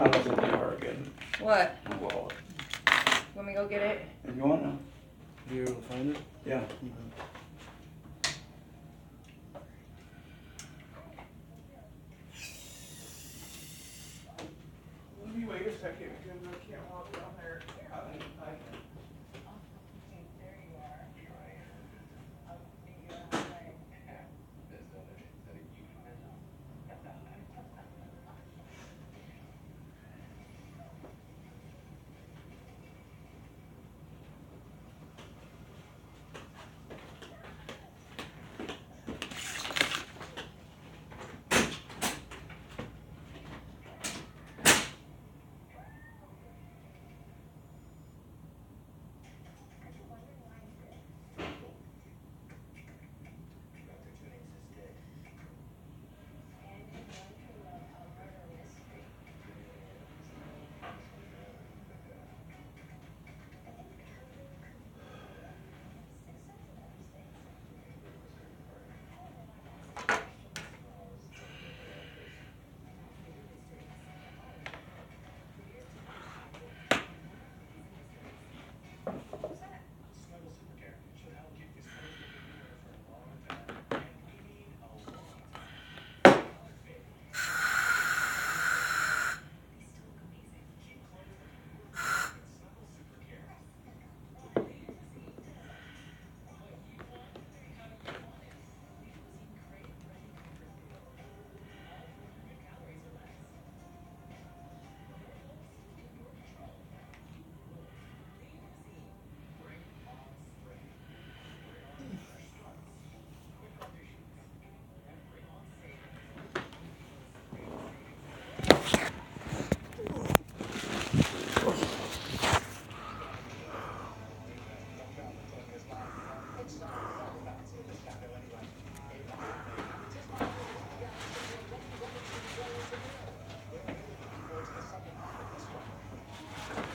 I was in the What? wallet. Me go get it? And you wanna, You able to find it? yeah. Mhm.